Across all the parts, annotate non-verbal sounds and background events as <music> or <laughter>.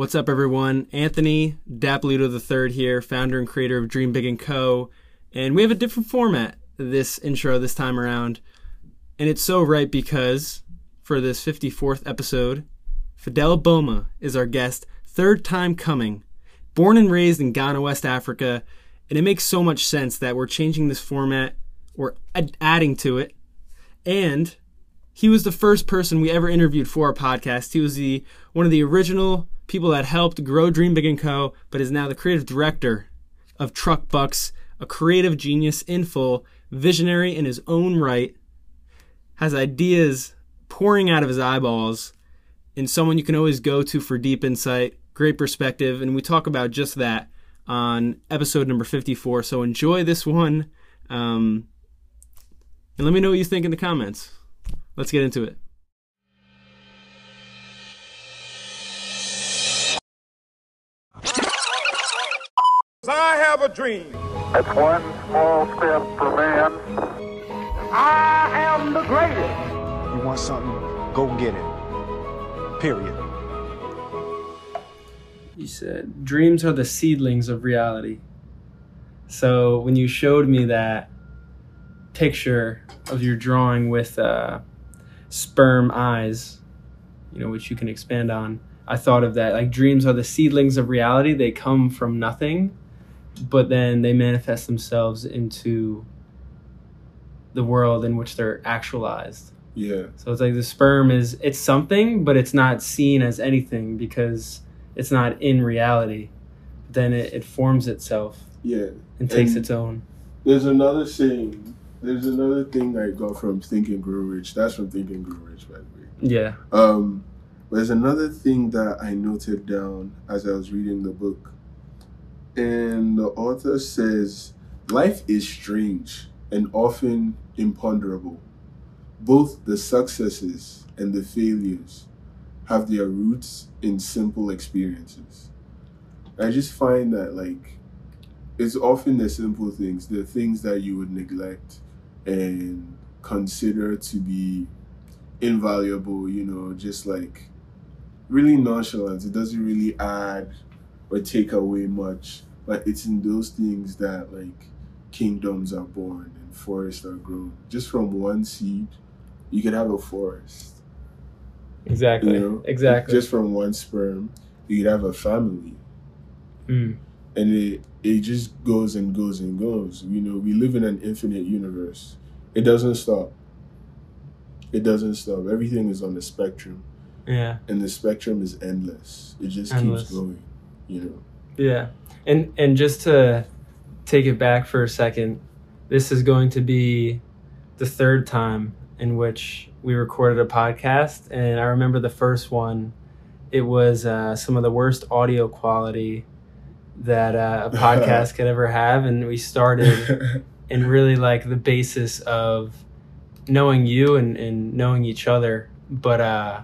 What's up, everyone? Anthony Dapolito III here, founder and creator of Dream Big & Co. And we have a different format this intro this time around. And it's so right because for this 54th episode, Fidel Boma is our guest, third time coming. Born and raised in Ghana, West Africa, and it makes so much sense that we're changing this format, we're ad- adding to it. And he was the first person we ever interviewed for our podcast. He was the one of the original people that helped grow Dream Big & Co., but is now the creative director of Truck Bucks, a creative genius in full, visionary in his own right, has ideas pouring out of his eyeballs, and someone you can always go to for deep insight, great perspective, and we talk about just that on episode number 54. So enjoy this one, um, and let me know what you think in the comments. Let's get into it. I have a dream. It's one small step for man. I am the greatest. You want something, go get it. Period. You said dreams are the seedlings of reality. So when you showed me that picture of your drawing with uh, sperm eyes, you know, which you can expand on, I thought of that. Like dreams are the seedlings of reality. They come from nothing, but then they manifest themselves into the world in which they're actualized. Yeah, So it's like the sperm is it's something, but it's not seen as anything because it's not in reality. Then it, it forms itself yeah. and takes And- its own. There's another thing. There's another thing I got from Think and Grow Rich. That's from Think and Grow Rich, by the way. Yeah. Um, there's another thing that I noted down as I was reading the book, and the author says life is strange and often imponderable. Both the successes and the failures have their roots in simple experiences. I just find that like it's often the simple things, the things that you would neglect and consider to be invaluable, you know, just like really nonchalant. It doesn't really add or take away much, but it's in those things that like kingdoms are born and forests are grown. Just from one seed, you could have a forest. Exactly. You know, exactly. Just from one sperm, you could have a family. Mm. and it it just goes and goes and goes. You know, we live in an infinite universe. It doesn't stop. It doesn't stop. Everything is on the spectrum, Yeah. and the spectrum is endless. It just Endless. keeps going. Know. Yeah. And and just to take it back for a second, this is going to be the third time in which we recorded a podcast and I remember the first one it was uh, some of the worst audio quality that uh, a <laughs> podcast could ever have and we started <laughs> and really like the basis of knowing you and, and knowing each other. But uh,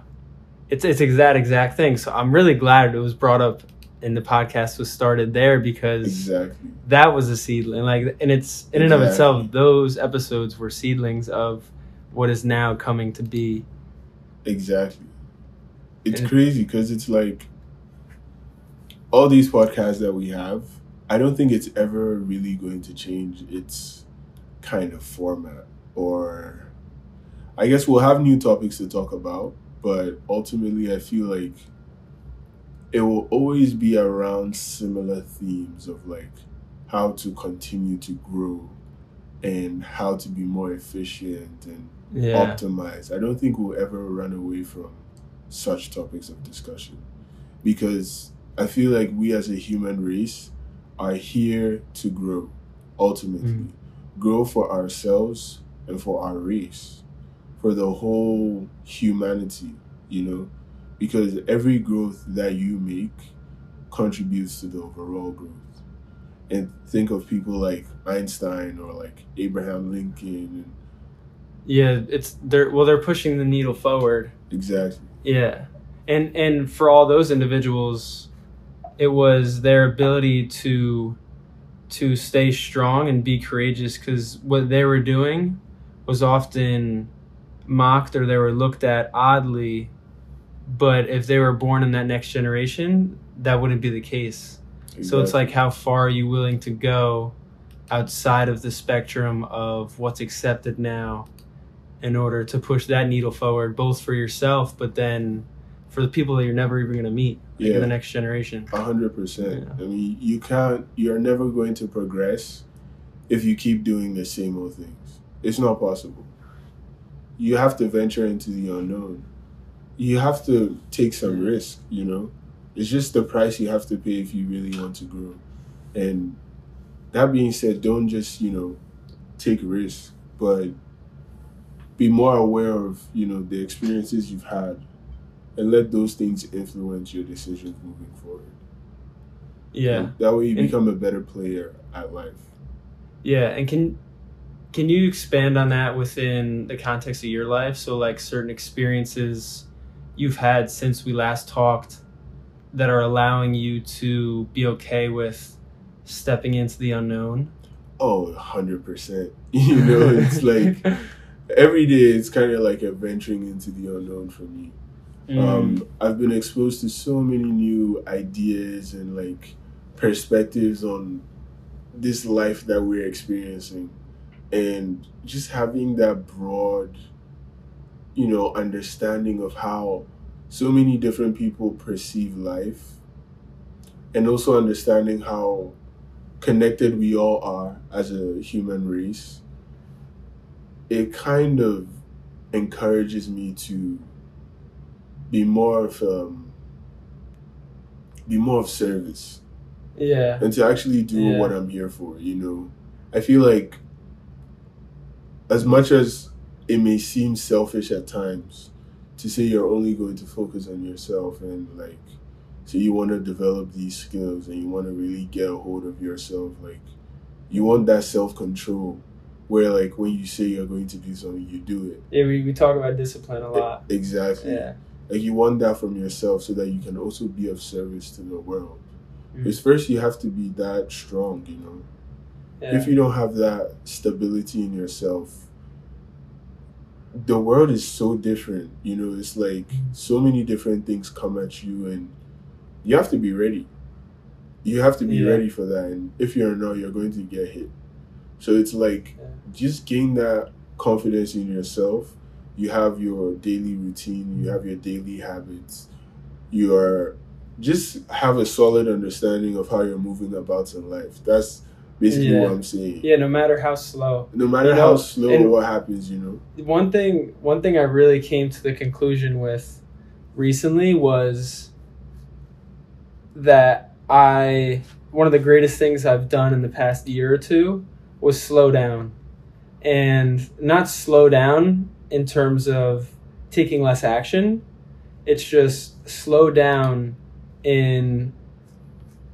it's it's that exact thing. So I'm really glad it was brought up and the podcast was started there because exactly. that was a seedling. Like, and it's in and of itself, those episodes were seedlings of what is now coming to be. Exactly. It's And- crazy because it's like all these podcasts that we have. I don't think it's ever really going to change its kind of format, or I guess we'll have new topics to talk about, but ultimately, I feel like it will always be around similar themes of like how to continue to grow and how to be more efficient and Yeah. optimize. I don't think we'll ever run away from such topics of discussion because I feel like we as a human race are here to grow ultimately. Mm. Grow for ourselves and for our race, for the whole humanity, you know, because every growth that you make contributes to the overall growth. And think of people like Einstein or like Abraham Lincoln and Yeah, it's they're well, they're pushing the needle forward. exactly. Yeah, and and for all those individuals, it was their ability to to stay strong and be courageous because what they were doing was often mocked or they were looked at oddly But if they were born in that next generation, that wouldn't be the case. So it's like how far are you willing to go outside of the spectrum of what's accepted now in order to push that needle forward both for yourself but then for the people that you're never even going to meet like Yeah. the next generation. A hundred percent. Yeah. I mean, you can't. You're never going to progress if you keep doing the same old things. It's not possible. You have to venture into the unknown. You have to take some risk. You know, it's just the price you have to pay if you really want to grow. And that being said, don't just you know take risks, but be more aware of you know the experiences you've had and let those things influence your decisions moving forward. Yeah. That way you And- become a better player at life. Yeah, and can can you expand on that within the context of your life? So like certain experiences you've had since we last talked that are allowing you to be okay with stepping into the unknown. Oh, 100%. <laughs> You know, it's <laughs> like every day it's kind of like a venturing into the unknown for me. Mm. Um, I've been exposed to so many new ideas and like perspectives on this life that we're experiencing. And just having that broad, you know, understanding of how so many different people perceive life. And also understanding how connected we all are as a human race. It kind of encourages me to be more of um, be more of service yeah. and to actually do Yeah. what I'm here for. You know, I feel like as much as it may seem selfish at times to say you're only going to focus on yourself and like so you want to develop these skills and you want to really get a hold of yourself like you want that self-control where like when you say you're going to do something you do it Yeah, we, we talk about discipline a lot. exactly Yeah. like you want that from yourself so that you can also be of service to the world Mm. because first you have to be that strong you know Yeah. if you don't have that stability in yourself the world is so different you know it's like so many different things come at you and you have to be ready. You have to be Yeah. ready for that and if you're not you're going to get hit. So it's like Yeah. just gain that confidence in yourself. You have your daily routine you have your daily habits. You are just have a solid understanding of how you're moving about in life. That's basically Yeah. what i'm saying yeah, no matter how slow. no matter You how slow and- what happens you know one thing one thing I really came to the conclusion with recently was that I one of the greatest things I've done in the past year or two was slow down. And not slow down in terms of taking less action. It's just slow down in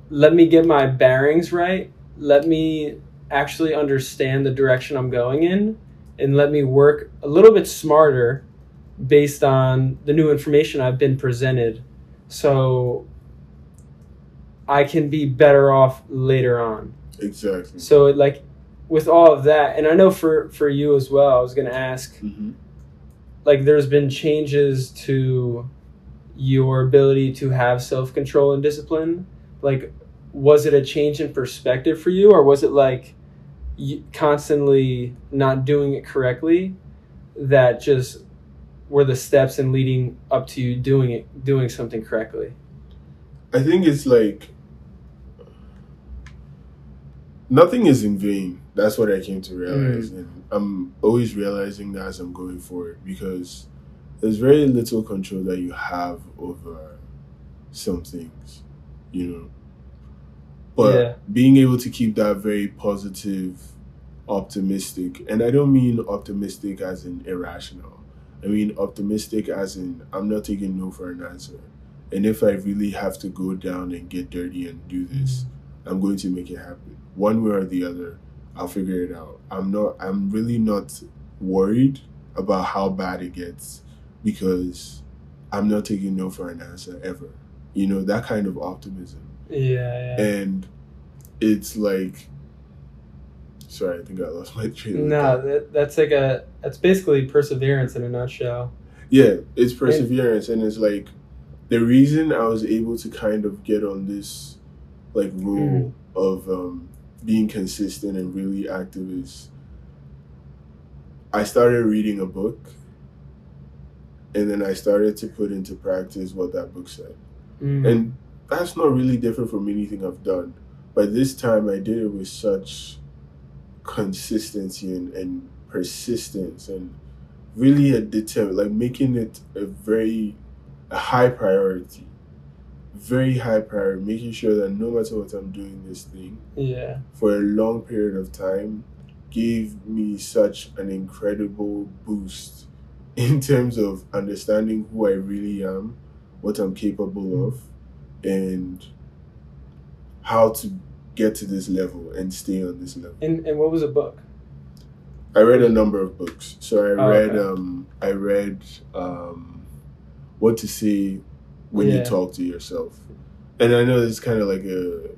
let me get my bearings right. Let me actually understand the direction I'm going in and let me work a little bit smarter based on the new information I've been presented. So I can be better off later on. exactly. So like with all of that and I know for for you as well I was going to ask hmm like there's been changes to your ability to have self-control and discipline. Like was it a change in perspective for you or was it like constantly not doing it correctly that just were the steps in leading up to you doing it doing something correctly? I think it's like nothing is in vain. That's what i came to realize. Mm. And i'm always realizing that as i'm going forward because there's very little control that you have over some things you know but Yeah. being able to keep that very positive optimistic and i don't mean optimistic as in irrational. I mean optimistic as in i'm not taking no for an answer. And if i really have to go down and get dirty and do this i'm going to make it happen. One way or the other i'll figure it out. I'm not i'm really not worried about how bad it gets because i'm not taking no for an answer ever. You know that kind of optimism yeah, yeah. and it's like sorry i think i lost my train of no thought. that, that's like a that's basically perseverance in a nutshell yeah it's perseverance and it's like the reason I was able to kind of get on this like roll of um, being consistent and really active is I started reading a book and then I started to put into practice what that book said. Mm. And that's not really different from anything I've done. But this time I did it with such consistency and, and persistence and really a determined, like making it a very a high priority. Very high priority, making sure that no matter what I'm doing this thing yeah. for a long period of time gave me such an incredible boost <laughs> in terms of understanding who I really am, what I'm capable mm. of, and how to get to this level and stay on this level. And and what was a book? I read a number of books. So I Oh, read okay. um I read um What to Say When Yeah. You Talk to Yourself. And I know it's kind of like a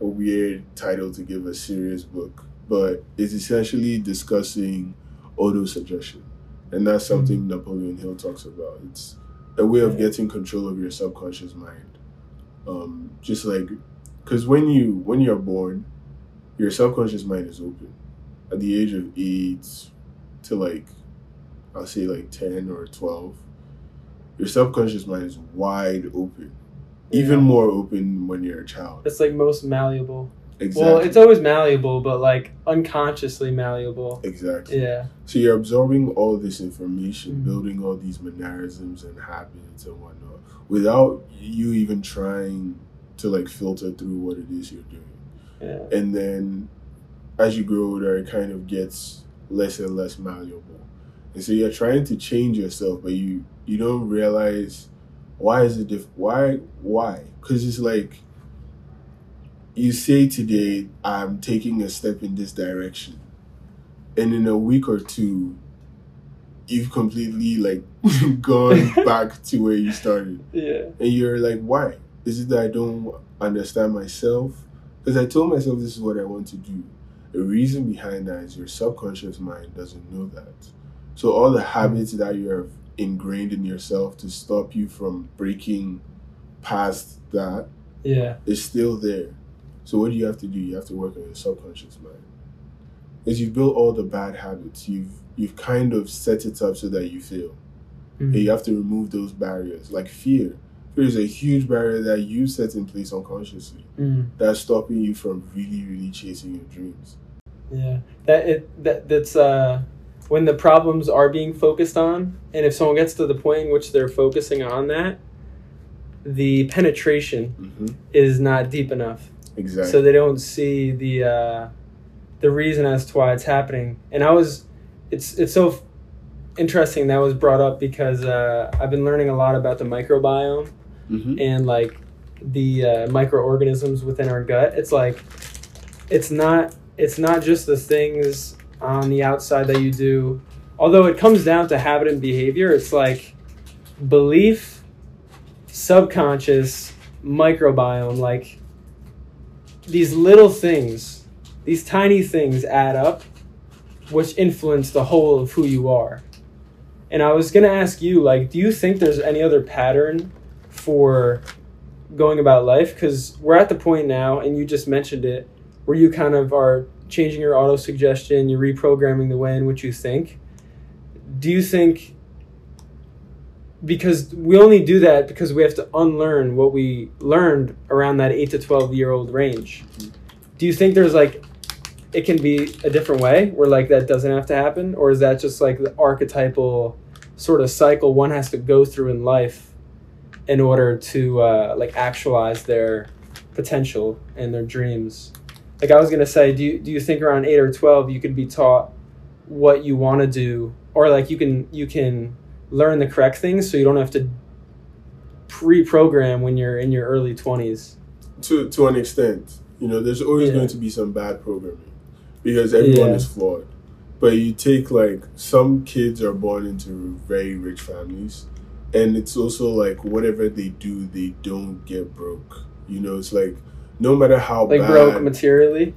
a weird title to give a serious book, but it's essentially discussing auto suggestion. And that's something Napoleon Hill talks about. It's a way of Mm-hmm. Yeah. getting control of your subconscious mind. Um, just like because when you when you're born, your subconscious mind is open. At the age of eight to like I'll say like ten or twelve, your subconscious mind is wide open. Even more open when you're a child. It's like most malleable. Exactly. Well, it's always malleable, but like unconsciously malleable. exactly. Yeah. So you're absorbing all this information, Mhm. building all these mannerisms and habits and whatnot, without you even trying to like filter through what it is you're doing. Yeah. And then as you grow older, it kind of gets less and less malleable. And so you're trying to change yourself, but you you don't realize why is it diff- why why? Because it's like you say today I'm taking a step in this direction, and in a week or two, you've completely like <laughs> gone <laughs> back to where you started Yeah. and you're like, why? Is it that I don't understand myself? Because I told myself this is what I want to do. The reason behind that is your subconscious mind doesn't know that. So all the habits that you have ingrained in yourself to stop you from breaking past that Yeah. is still there. So what do you have to do? You have to work on your subconscious mind. As you've built all the bad habits, you've you've kind of set it up so that you fail. Mhm. You have to remove those barriers, like fear. Fear is a huge barrier that you set in place unconsciously Mm. that's stopping you from really, really chasing your dreams. Yeah, that it that that's uh when the problems are being focused on, and if someone gets to the point in which they're focusing on that, the penetration Mm-hmm. is not deep enough, Exactly. so they don't see the uh, the reason as to why it's happening. And I was, it's it's so f- interesting that was brought up because uh, I've been learning a lot about the microbiome mm-hmm. and like the uh, microorganisms within our gut it's like it's not it's not just the things on the outside that you do although it comes down to habit and behavior it's like belief subconscious microbiome like these little things these tiny things add up which influence the whole of who you are. And i was going to ask you like do you think there's any other pattern for going about life? Because we're at the point now and you just mentioned it where you kind of are changing your auto suggestion you're reprogramming the way in which you think. Do you think because we only do that because we have to unlearn what we learned around that 8 to 12 year old range. Do you think there's like it can be a different way where like that doesn't have to happen? Or is that just like the archetypal sort of cycle one has to go through in life in order to uh, like actualize their potential and their dreams. Like I was gonna say, do you do you think around eight or twelve you could be taught what you want to do, or like you can you can learn the correct things so you don't have to pre-program when you're in your early twenties. to to an extent, you know, there's always Yeah. going to be some bad programming because everyone Yeah. is flawed. But you take like some kids are born into very rich families, and it's also like whatever they do, they don't get broke. You know, it's like no matter how Like bad, broke materially.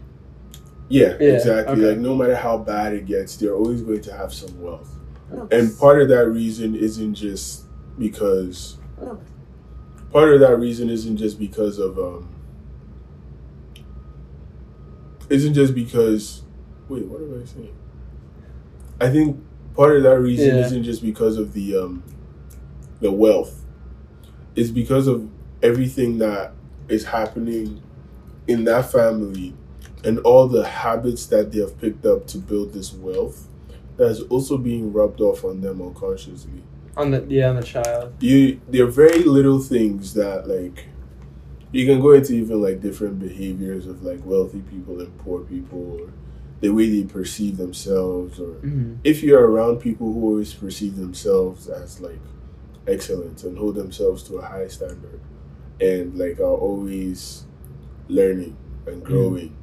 yeah, Yeah, exactly. okay. Like no matter how bad it gets, they're always going to have some wealth. And part of that reason isn't just because part of that reason isn't just because of um isn't just because wait what am i saying? I think part of that reason Yeah. isn't just because of the um the wealth. It's because of everything that is happening in that family and all the habits that they have picked up to build this wealth that's also being rubbed off on them unconsciously On the yeah, on the child. you there are very little things that like you can go into even like different behaviors of like wealthy people and poor people or the way they perceive themselves or Mm-hmm. if you're around people who always perceive themselves as like excellent and hold themselves to a high standard and like are always learning and growing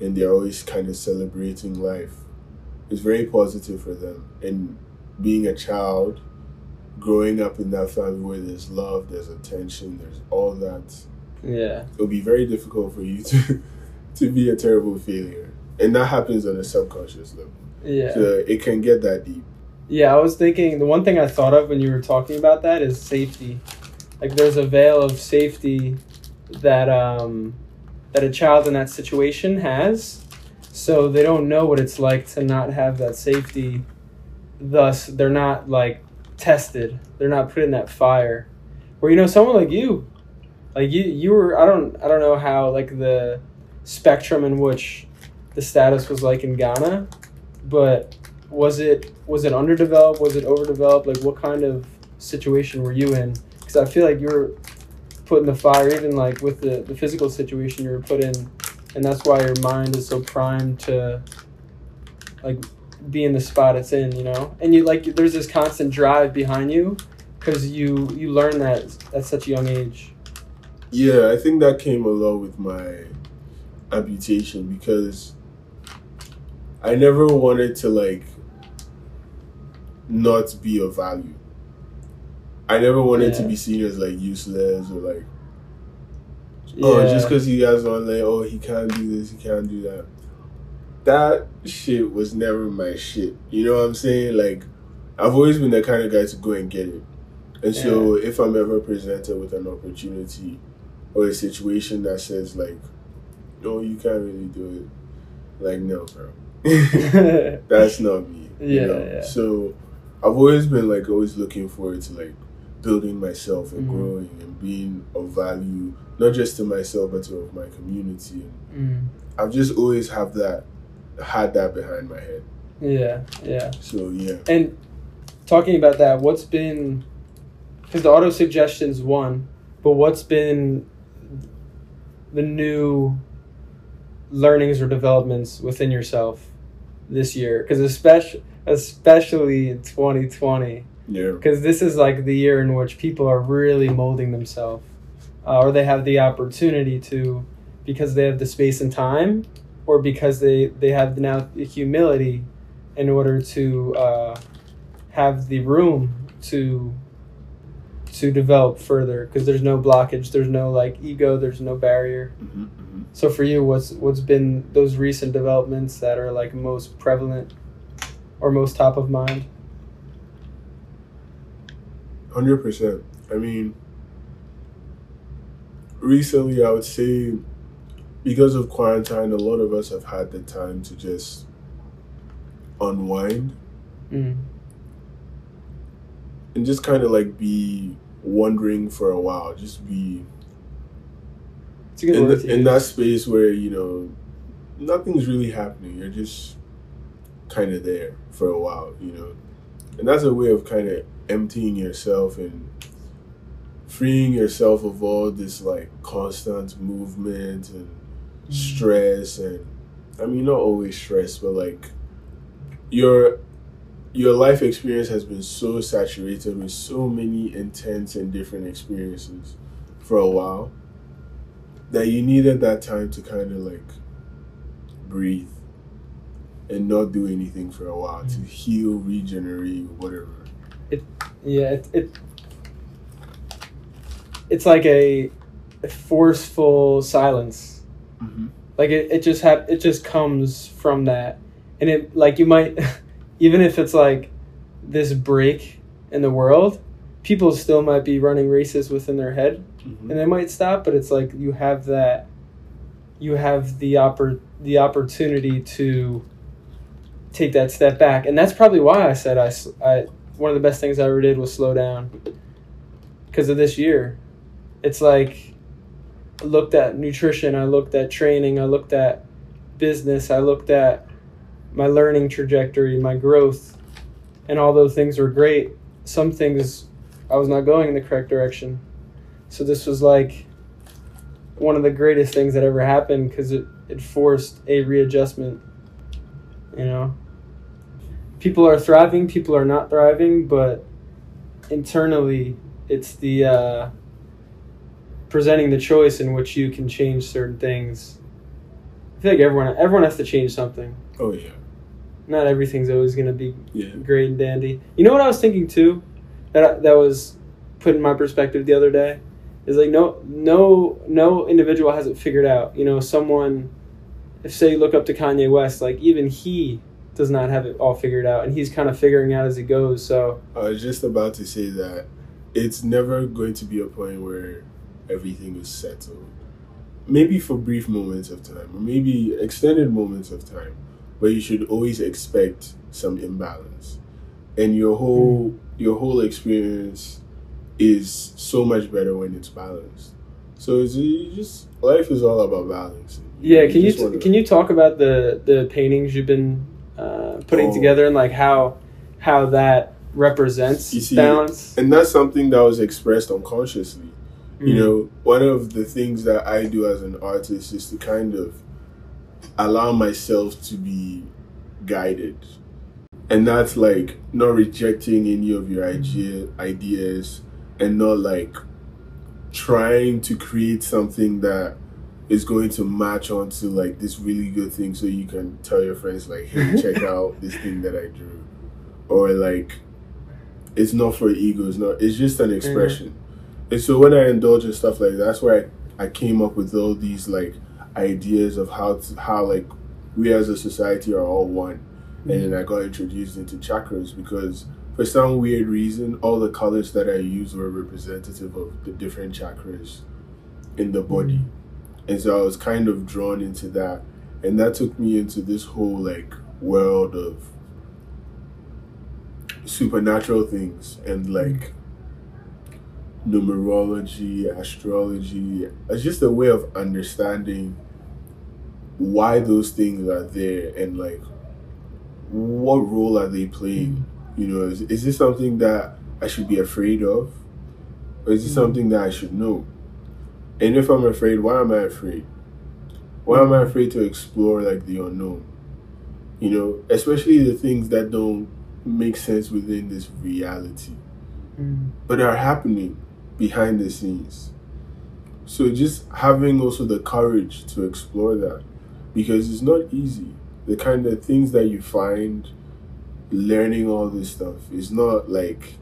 and they're always kind of celebrating life it's very positive for them and being a child growing up in that family where there's love there's attention there's all that Yeah. it'll be very difficult for you to <laughs> to be a terrible failure and that happens on a subconscious level Yeah. so it can get that deep Yeah, I was thinking the one thing I thought of when you were talking about that is safety. Like there's a veil of safety that um that a child in that situation has. So they don't know what it's like to not have that safety. Thus they're not like tested. They're not put in that fire. Where you know someone like you like you you were I don't I don't know how like the spectrum in which the status was like in Ghana, but was it was it underdeveloped was it overdeveloped like what kind of situation were you in because i feel like you were put in the fire even like with the, the physical situation you were put in and that's why your mind is so primed to like be in the spot it's in you know? And you like there's this constant drive behind you because you you learn that at such a young age. Yeah, I think that came along with my amputation because I never wanted to like not be of value. I never wanted to be seen as like useless or like oh just because you guys on like oh he can't do this he can't do that. That shit was never my shit. You know what I'm saying? Like I've always been the kind of guy to go and get it. And so if I'm ever presented with an opportunity or a situation that says like, no, you can't really do it, like no, bro, <laughs> that's not me. you Yeah, know? yeah. So I've always been like always looking forward to like building myself and Mhm. growing and being of value, not just to myself but to my community. Mm. I've just always have that had that behind my head. yeah yeah So yeah. And talking about that, what's been because the auto suggestions one, but what's been the new learnings or developments within yourself this year? Because especially especially in twenty twenty, Yeah. because this is like the year in which people are really molding themselves, uh, or they have the opportunity to, because they have the space and time, or because they they have now the humility, in order to uh, have the room to to develop further. Because there's no blockage, there's no like ego, there's no barrier. hmm hmm So for you, what's what's been those recent developments that are like most prevalent or most top of mind? Hundred percent. I mean, recently I would say because of quarantine, a lot of us have had the time to just unwind Mm. and just kind of like be wondering for a while. Just be It's a good in, the, in that space where you know nothing's really happening. You're just kind of there for a while, you know, and that's a way of kind of emptying yourself and freeing yourself of all this like constant movement and mm. stress and I mean not always stress, but like your your life experience has been so saturated with so many intense and different experiences for a while that you needed that time to kind of like breathe and not do anything for a while to mm. heal, regenerate, whatever. Yeah, it, it it's like a, a forceful silence. Mm-hmm. Like it, it just hap- it just comes from that, and it like you might, <laughs> even if it's like this break in the world, people still might be running races within their head Mhm. and they might stop but it's like you have that you have the oppor- the opportunity to take that step back and that's probably why i said i, I- one of the best things i ever did was slow down. Because of this year. It's like i looked at nutrition i looked at training i looked at business i looked at my learning trajectory my growth and all those things were great. Some things i was not going in the correct direction. So this was like one of the greatest things that ever happened because it, it forced a readjustment. You know, people are thriving, people are not thriving, but internally, it's the uh, presenting the choice in which you can change certain things. I feel like everyone everyone has to change something. Oh yeah, Not everything's always gonna be yeah. great and dandy. You know what I was thinking too, that that was put in my perspective the other day, is like no no no individual has it figured out. You know, someone, if say you look up to Kanye West, like even he does not have it all figured out, and he's kind of figuring out as he goes. So I was just about to say that it's never going to be a point where everything is settled. Maybe for brief moments of time, or maybe extended moments of time, but you should always expect some imbalance, and your whole hmm. your whole experience is so much better when it's balanced. So it's you just life is all about balance. yeah, can you wanna- can you talk about the the paintings you've been uh, putting Oh. together and like how how that represents You see, balance? and that's something that was expressed unconsciously. You Mm. know, one of the things that I do as an artist is to kind of allow myself to be guided. And that's like not rejecting any of your idea ideas and not like trying to create something that is going to match onto like this really good thing so you can tell your friends like hey <laughs> check out this thing that I drew or like it's not for ego it's not it's just an expression and so when I indulge in stuff like that, that's where I, I came up with all these like ideas of how to, how like we as a society are all one. And then I got introduced into chakras because for some weird reason, all the colors that I used were representative of the different chakras in the body. Mm. And so I was kind of drawn into that. And that took me into this whole like world of supernatural things and like numerology, astrology. It's just a way of understanding why those things are there and like what role are they playing. You know, is, is this something that I should be afraid of? Or is this mm. something that I should know? And if I'm afraid, why am I afraid? Why am I afraid to explore like the unknown? You know, especially the things that don't make sense within this reality Mm. but are happening behind the scenes. So just having also the courage to explore that because it's not easy. The kind of things that you find learning all this stuff is not like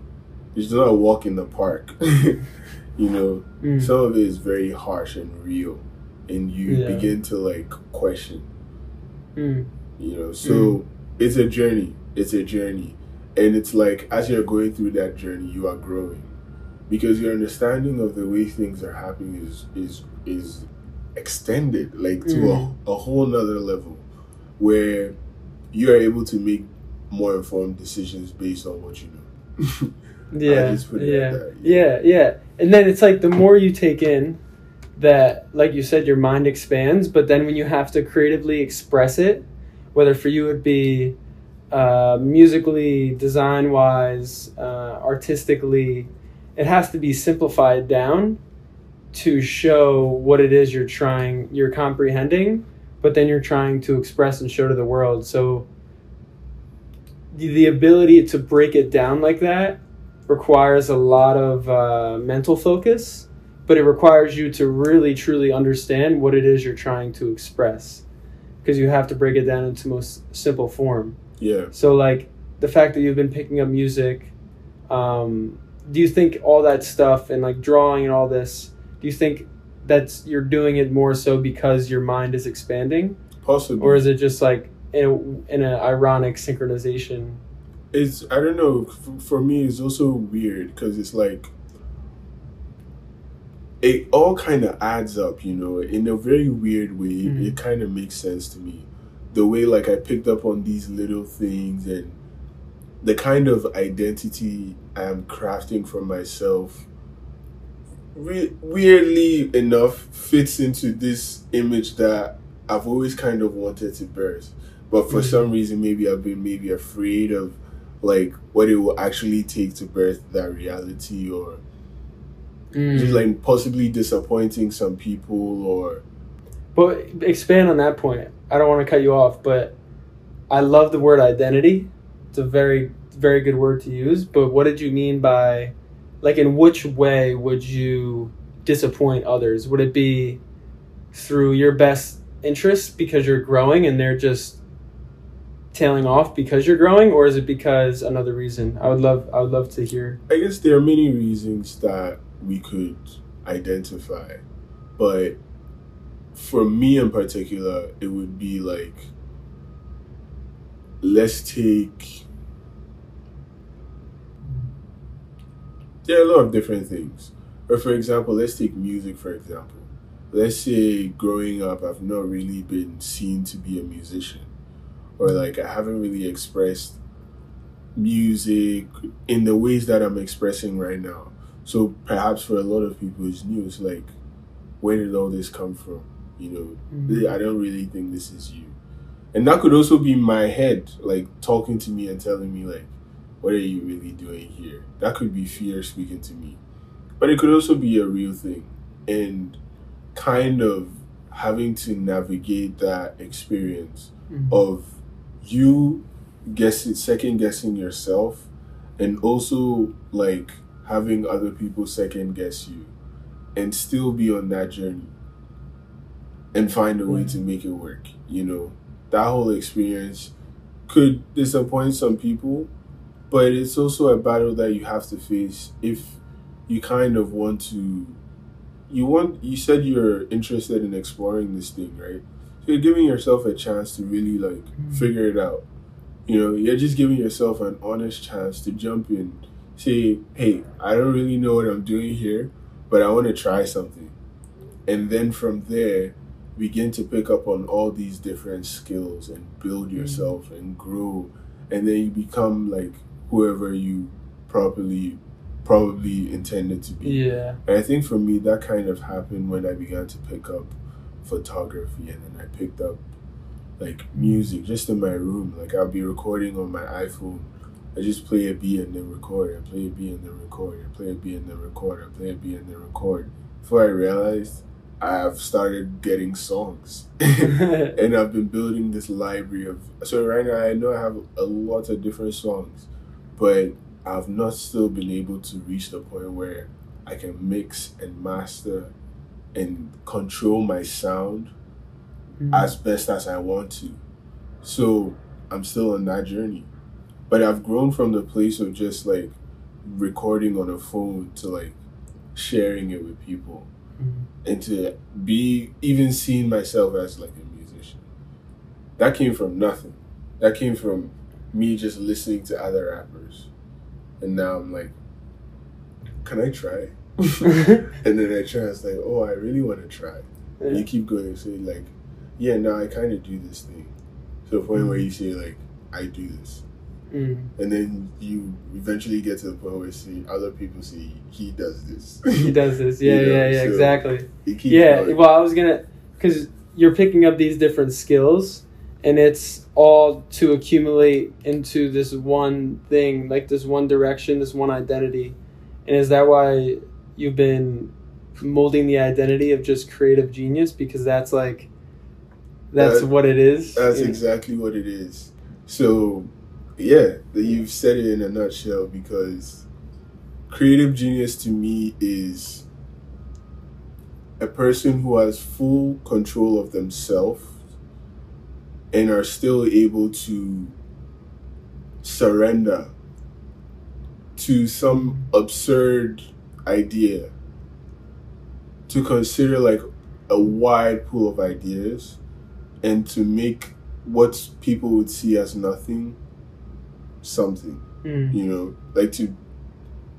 it's not a walk in the park. <laughs> you know, Mm. some of it is very harsh and real and you Yeah. begin to like question Mm. you know so it's a journey it's a journey and it's like as you're going through that journey you are growing because your understanding of the way things are happening is is is extended like to Mm. a, a whole nother level where you are able to make more informed decisions based on what you know <laughs> Yeah, it yeah, that, yeah, yeah. And then it's like the more you take in, that like you said, your mind expands. But then when you have to creatively express it, whether for you it be uh, musically, design wise, uh, artistically, it has to be simplified down to show what it is you're trying, you're comprehending, but then you're trying to express and show to the world. So the, the ability to break it down like that requires a lot of uh, mental focus, but it requires you to really truly understand what it is you're trying to express because you have to break it down into most simple form. yeah So, like the fact that you've been picking up music, um, do you think all that stuff and like drawing and all this, do you think that's you're doing it more so because your mind is expanding, possibly or is it just like in a, in an ironic synchronization? It's I don't know. f- For me, it's also weird because it's like it all kind of adds up, you know, in a very weird way. Mhm. It kind of makes sense to me. The way like I picked up on these little things and the kind of identity I'm crafting for myself. Re- weirdly enough, fits into this image that I've always kind of wanted to birth, but for Mhm. some reason, maybe I've been maybe afraid of like what it will actually take to birth that reality, or Mm. just like possibly disappointing some people, or But expand on that point. I don't want to cut you off, but I love the word identity. It's a very, very good word to use. But what did you mean by, like, in which way would you disappoint others? Would it be through your best interests because you're growing and they're just tailing off because you're growing, or is it because another reason? I would love, I would love to hear. I guess there are many reasons that we could identify, but for me in particular, it would be like, let's take. There are a lot of different things. Or for example, let's take music for example. Let's say growing up, I've not really been seen to be a musician, or like I haven't really expressed music in the ways that I'm expressing right now. So perhaps for a lot of people, it's new. It's like, where did all this come from? You know, mm-hmm. I don't really think this is you. And that could also be my head, like talking to me and telling me, like, what are you really doing here? That could be fear speaking to me. But it could also be a real thing. And kind of having to navigate that experience mm-hmm. of you guessing second guessing yourself and also like having other people second guess you and still be on that journey and find a way mm. to make it work you know? That whole experience could disappoint some people but it's also a battle that you have to face if you kind of want to you want you said you're interested in exploring this thing right you're giving yourself a chance to really like figure it out. You know you're just giving yourself an honest chance to jump in say hey i don't really know what i'm doing here but i want to try something. And then from there begin to pick up on all these different skills and build mm. yourself and grow. And then you become like whoever you properly probably intended to be. Yeah. and I think for me, that kind of happened when I began to pick up photography and then I picked up like music just in my room. Like I'll be recording on my iPhone. I just play a beat and then record. I play a beat and then record. I play a beat and then record. I play a beat and then record. Before I realized, I've started getting songs. <laughs> and I've been building this library of. So right now, I know I have a lot of different songs, but I've not still been able to reach the point where I can mix and master and control my sound mm. as best as I want to. So I'm still on that journey. But I've grown from the place of just like recording on a phone to like sharing it with people mm-hmm. and to be even seeing myself as like a musician. That came from nothing. That came from me just listening to other rappers. And now I'm like, can I try? <laughs> And then I try, it's like, oh, I really want to try. And you keep going, say like, yeah, no, I kind of do this thing. To the point where you say like, I do this. Mm. And then you eventually get to the point where you see other people see he does this. <laughs> He does this. <laughs> Yeah, You know, yeah, yeah, so exactly. Yeah, going. well, I was gonna, because you're picking up these different skills, and it's all to accumulate into this one thing, like this one direction, this one identity. And is that why you've been molding the identity of just creative genius? Because that's like, that's That- what it is. That's exactly what it is. So, yeah, that you've said it in a nutshell because creative genius to me is a person who has full control of themselves and are still able to surrender to some absurd idea to consider like a wide pool of ideas and to make what people would see as nothing something. Mm. You know, like to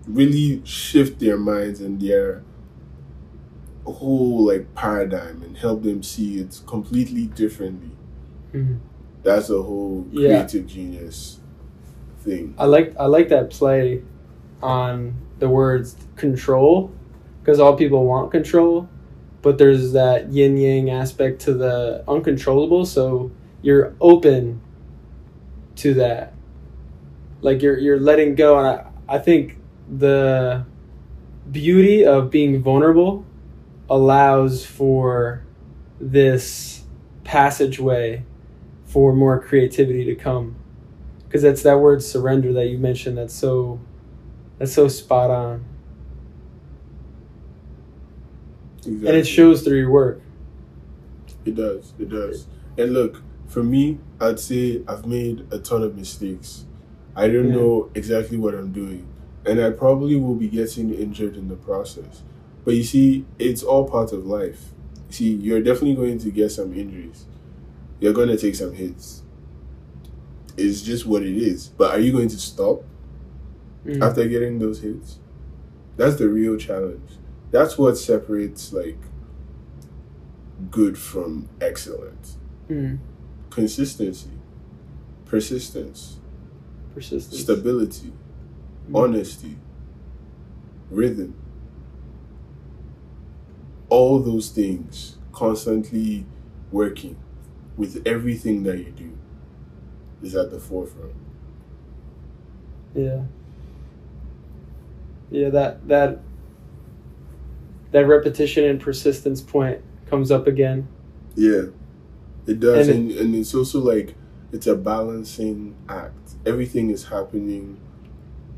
really shift their minds and their whole like paradigm and help them see it completely differently. Mhm. That's a whole Yeah. creative genius thing. I like I like that play on the words control because all people want control, but there's that yin yang aspect to the uncontrollable. So you're open to that, like you're you're letting go, and I I think the beauty of being vulnerable allows for this passageway for more creativity to come because that's that word surrender that you mentioned that's so that's so spot on Exactly. and it shows through your work It does. It does. And look, for me, I'd say I've made a ton of mistakes. I don't Yeah. know exactly what I'm doing. And I probably will be getting injured in the process. But you see, it's all part of life. See, you're definitely going to get some injuries. You're going to take some hits. It's just what it is. But are you going to stop Mm. after getting those hits? That's the real challenge. That's what separates like good from excellent. Mm. Consistency, persistence, persistence stability, Mm. honesty, rhythm. All those things constantly working with everything that you do is at the forefront. yeah yeah that that that repetition and persistence point comes up again Yeah, it does, And and, and it's also like it's a balancing act. Everything is happening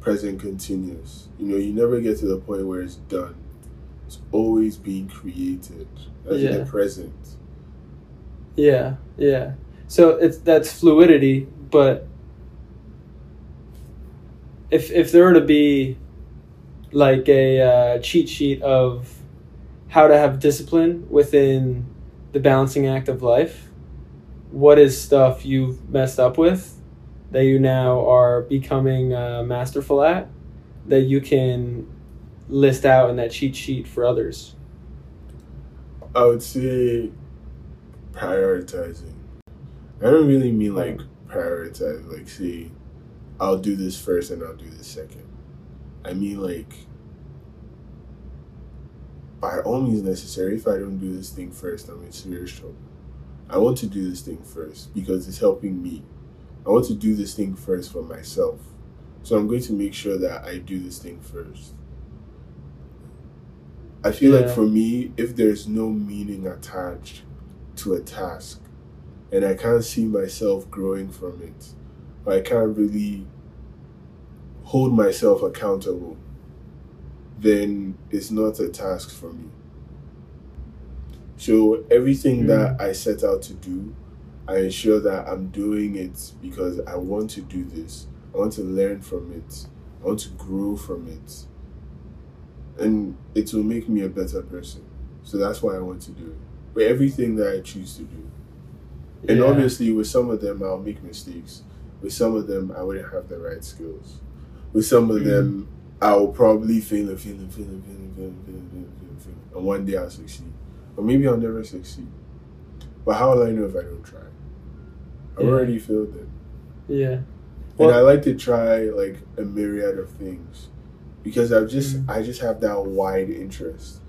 present continuous. You know, you never get to the point where it's done. It's always being created. That's in the present. yeah yeah so it's that's fluidity but if if there were to be like a uh, cheat sheet of how to have discipline within the balancing act of life what is stuff you've messed up with that you now are becoming uh, masterful at that you can list out in that cheat sheet for others I would say prioritizing. I don't really mean like prioritize, like see, I'll do this first and I'll do this second. I mean like, by all means necessary, if I don't do this thing first, I'm in serious trouble. I want to do this thing first because it's helping me. I want to do this thing first for myself. So I'm going to make sure that I do this thing first. I feel like for me, if there's no meaning attached to a task and I can't see myself growing from it, or I can't really hold myself accountable, then it's not a task for me. So everything hmm. that I set out to do, I ensure that I'm doing it because I want to do this. I want to learn from it. I want to grow from it. And it will make me a better person. So that's why I want to do it. With everything that I choose to do. And Yeah. obviously, with some of them, I'll make mistakes. With some of them, I wouldn't have the right skills with some of them, I will probably fail and fail and fail and fail and fail and fail and fail and fail. And one day I'll succeed. Or maybe I'll never succeed. But how will I know if I don't try? I've yeah. already failed it. Yeah. Well, and I like to try like a myriad of things because I've just mm. I just have that wide interest.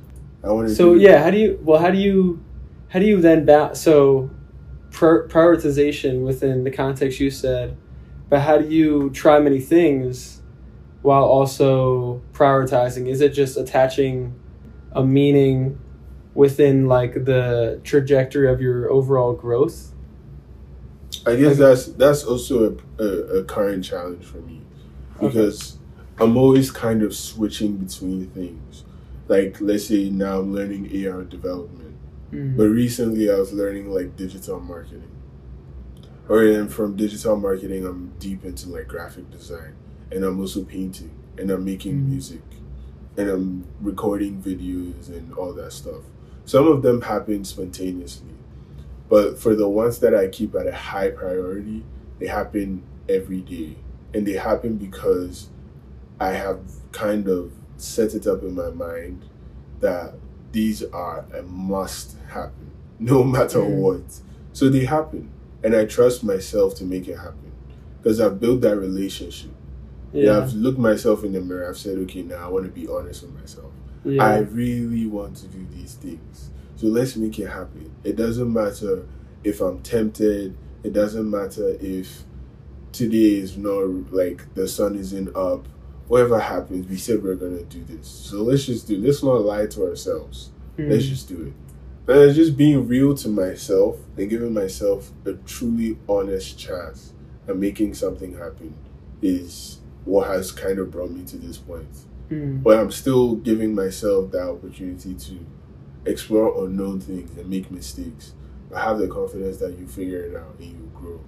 I want to. So yeah, that. how do you? Well, how do you? How do you then ba- so prioritization within the context you said, but how do you try many things? While also prioritizing? Is it just attaching a meaning within like the trajectory of your overall growth? I guess that's that's also a, a, a current challenge for me because I'm always kind of switching between things. Like let's say now I'm learning AR development, Mm. but recently I was learning like digital marketing. Or then from digital marketing, I'm deep into like graphic design, and I'm also painting, and I'm making Mm. music, and I'm recording videos and all that stuff. Some of them happen spontaneously, but for the ones that I keep at a high priority, they happen every day. and they happen because I have kind of set it up in my mind that these are a must happen, <laughs> no matter Mm. what. So they happen, and I trust myself to make it happen because I've built that relationship. Yeah. Yeah. I've looked myself in the mirror. I've said, okay, now I want to be honest with myself. Yeah. I really want to do these things. So let's make it happen. It doesn't matter if I'm tempted. It doesn't matter if today is not like the sun isn't up. Whatever happens, we said we're gonna do this. So let's just do. Let's not lie to ourselves. Let's Mm. just do it. And it's just being real to myself and giving myself a truly honest chance at making something happen is what has kind of brought me to this point Mm. but I'm still giving myself that opportunity to explore unknown things and make mistakes. But have the confidence that you figure it out and you grow.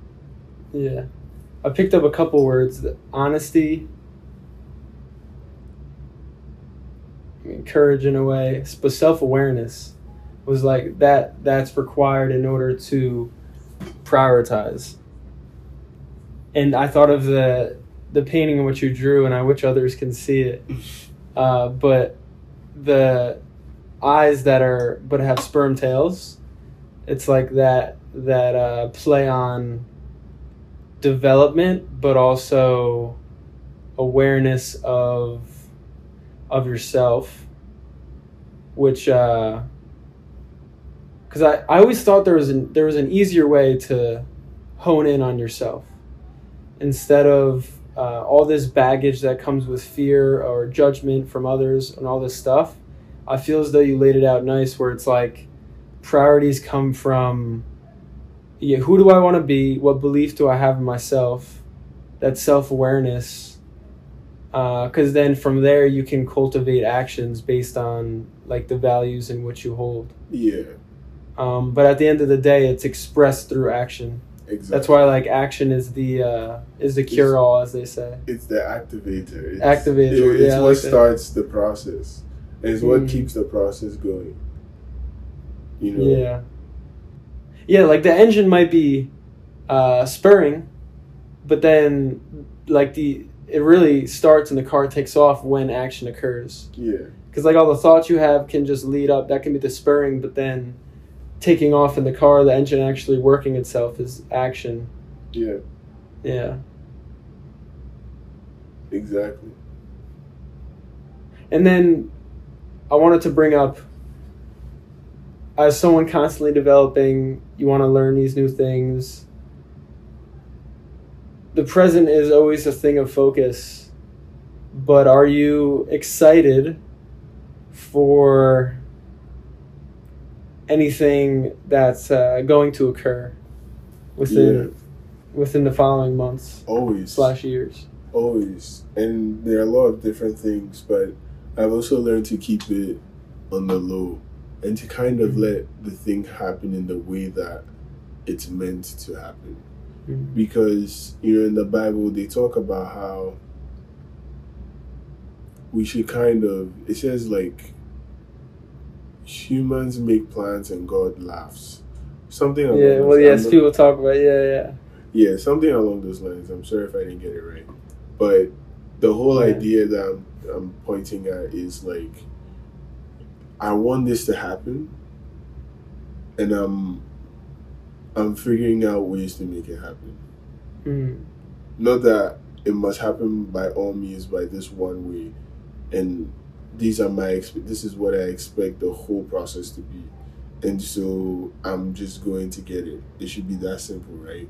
Yeah. I picked up a couple words honesty, I mean, courage in a way, but self awareness was like that. That's required in order to prioritize. And I thought of the the painting in which you drew, and I wish others can see it. <laughs> Uh, but the eyes that are but have sperm tails, it's like that that uh, play on development, but also awareness of of yourself, which because I, I always thought there was an there was an easier way to hone in on yourself instead of uh, all this baggage that comes with fear or judgment from others and all this stuff. I feel as though you laid it out nice, where it's like priorities come from yeah, who do I want to be? What belief do I have in myself? That self awareness. Because then from there you can cultivate actions based on like the values in which you hold. Yeah, Um, but at the end of the day, it's expressed through action. Exactly. That's why like action is the uh, is the cure all, as they say. it's the activator. It's, Activator, it- it's yeah, what like that. starts the process. It's what Mm. keeps the process going. You know. Yeah. Yeah, like the engine might be uh, spurring, but then like the it really starts and the car takes off when action occurs. Yeah. Because like all the thoughts you have can just lead up. That can be the spurring, but then taking off in the car, the engine actually working itself is action. Yeah. Yeah. Exactly. And then I wanted to bring up as someone constantly developing, you want to learn these new things. The present is always a thing of focus, but are you excited for anything that's uh, going to occur within within the following months Always. slash years? Always. And there are a lot of different things, but I've also learned to keep it on the low and to kind of Mhm. let the thing happen in the way that it's meant to happen. Mhm. Because, you know, in the Bible, they talk about how we should kind of, it says like, humans make plans and God laughs. Something along Yeah, those- well, yes, people talk about yeah, yeah. yeah, something along those lines. I'm sorry if I didn't get it right. But the whole Yeah. idea that I'm, I'm pointing at is like, I want this to happen, and I'm, I'm figuring out ways to make it happen. Mm. Not that it must happen by all means by this one way, and these are my this is what I expect the whole process to be, and so I'm just going to get it. It should be that simple, right?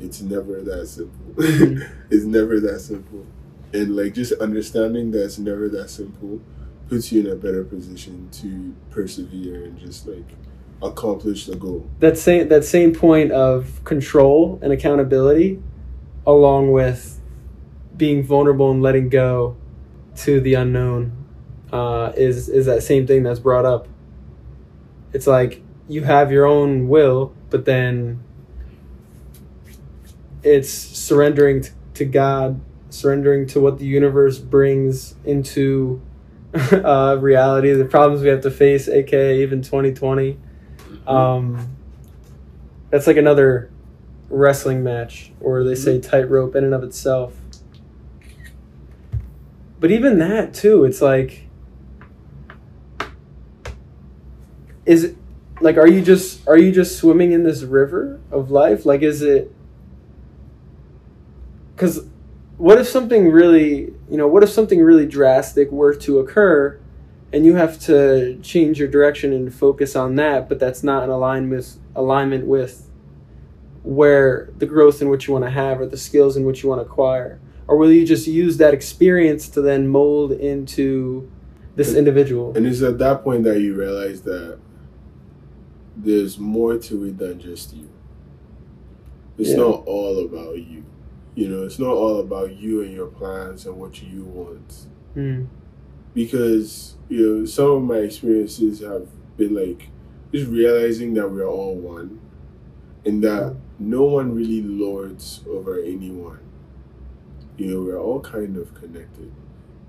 It's never that simple. <laughs> it's never that simple, and like just understanding that it's never that simple puts you in a better position to persevere and just like accomplish the goal. that same that same point of control and accountability along with being vulnerable and letting go to the unknown uh, is is that same thing that's brought up. It's like you have your own will but then it's surrendering t- to god surrendering to what the universe brings into <laughs> uh, reality the problems we have to face aka even 2020 um, that's like another wrestling match, or they say tightrope in and of itself. but even that too, it's like, is it like are you just are you just swimming in this river of life? Like, is it? Because what if something really you know what if something really drastic were to occur and you have to change your direction and focus on that but that's not in alignment with alignment with where the growth in which you want to have or the skills in which you want to acquire or will you just use that experience to then mold into this individual And it's at that point that you realize that there's more to it than just you. It's Yeah. not all about you. You know, it's not all about you and your plans and what you want. Mm, Because, you know, some of my experiences have been like just realizing that we're all one and that no one really lords over anyone. You know, we're all kind of connected.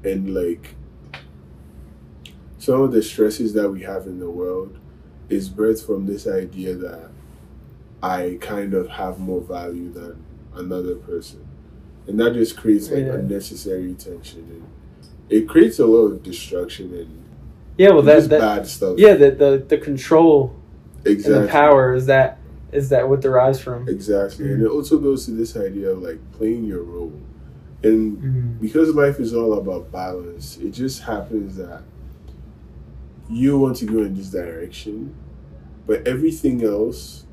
And like some of the stresses that we have in the world is birthed from this idea that I kind of have more value than another person. And that just creates like Yeah. unnecessary tension and it creates a lot of destruction and yeah well that, just that bad stuff. yeah the, the the control exactly. and the power is that is that what derives from Exactly. And it also goes to this idea of like playing your role. And Mhm. because life is all about balance, it just happens that you want to go in this direction, but everything else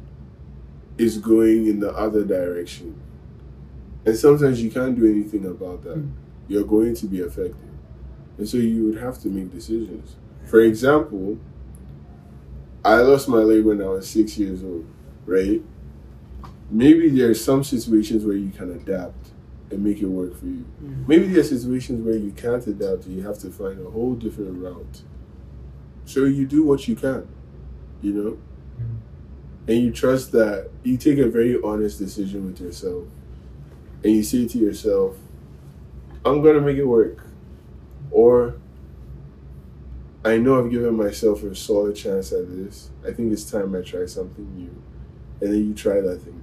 is going in the other direction. And sometimes you can't do anything about that. Mm. You're going to be affected. And so you would have to make decisions. For example, I lost my leg when I was six years old, right? Maybe there are some situations where you can adapt and make it work for you. Mhm. Maybe there are situations where you can't adapt and you have to find a whole different route. So you do what you can, you know? Mm-hmm. And you trust that you take a very honest decision with yourself. And you say to yourself, I'm going to make it work. Or, I know I've given myself a solid chance at this. I think it's time I try something new. And then you try that thing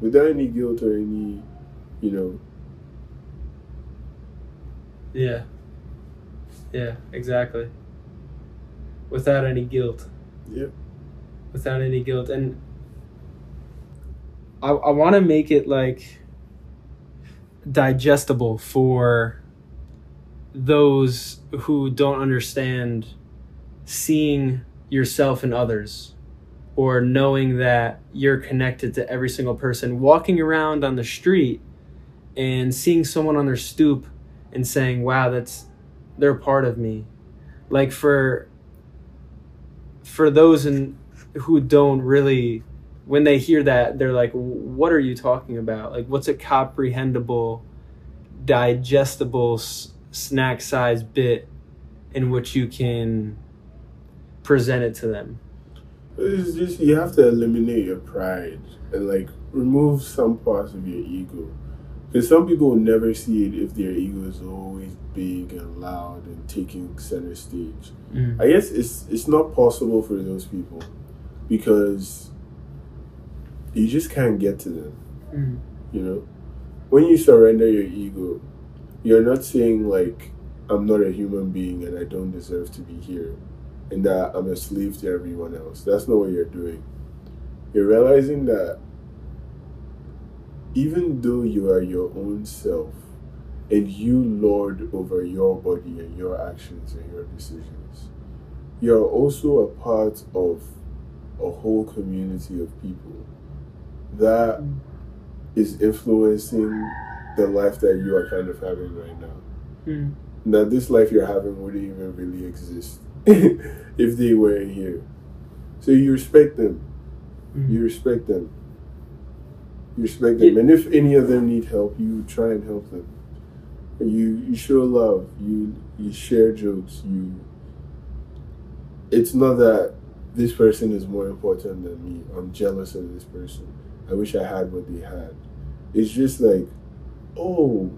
without any guilt or any, you know, Yeah. Yeah, exactly. Without any guilt. yeah. Without any guilt. And I, I want to make it like digestible for those who don't understand seeing yourself in others or knowing that you're connected to every single person walking around on the street and seeing someone on their stoop and saying wow that's they're part of me like for for those in who don't really when they hear that they're like what are you talking about like what's a comprehensible digestible s- snack size bit in which you can present it to them It's just you have to eliminate your pride and like remove some parts of your ego. Because some people will never see it if their ego is always big and loud and taking center stage. Mm. I guess it's it's not possible for those people because you just can't get to them. Mm. You know, when you surrender your ego, you're not saying like I'm not a human being and I don't deserve to be here, and that I'm a slave to everyone else. That's not what you're doing. You're realizing that even though you are your own self and you lord over your body and your actions and your decisions, you're also a part of a whole community of people that is influencing the life that you are kind of having right now. Mm. That this life you're having wouldn't even really exist <laughs> if they weren't here. So you respect them. Mm. You respect them. Respect them. Yeah. And if any of them need help, you try and help them. You you show love. You you share jokes. You it's not that this person is more important than me. I'm jealous of this person. I wish I had what they had. It's just like, oh,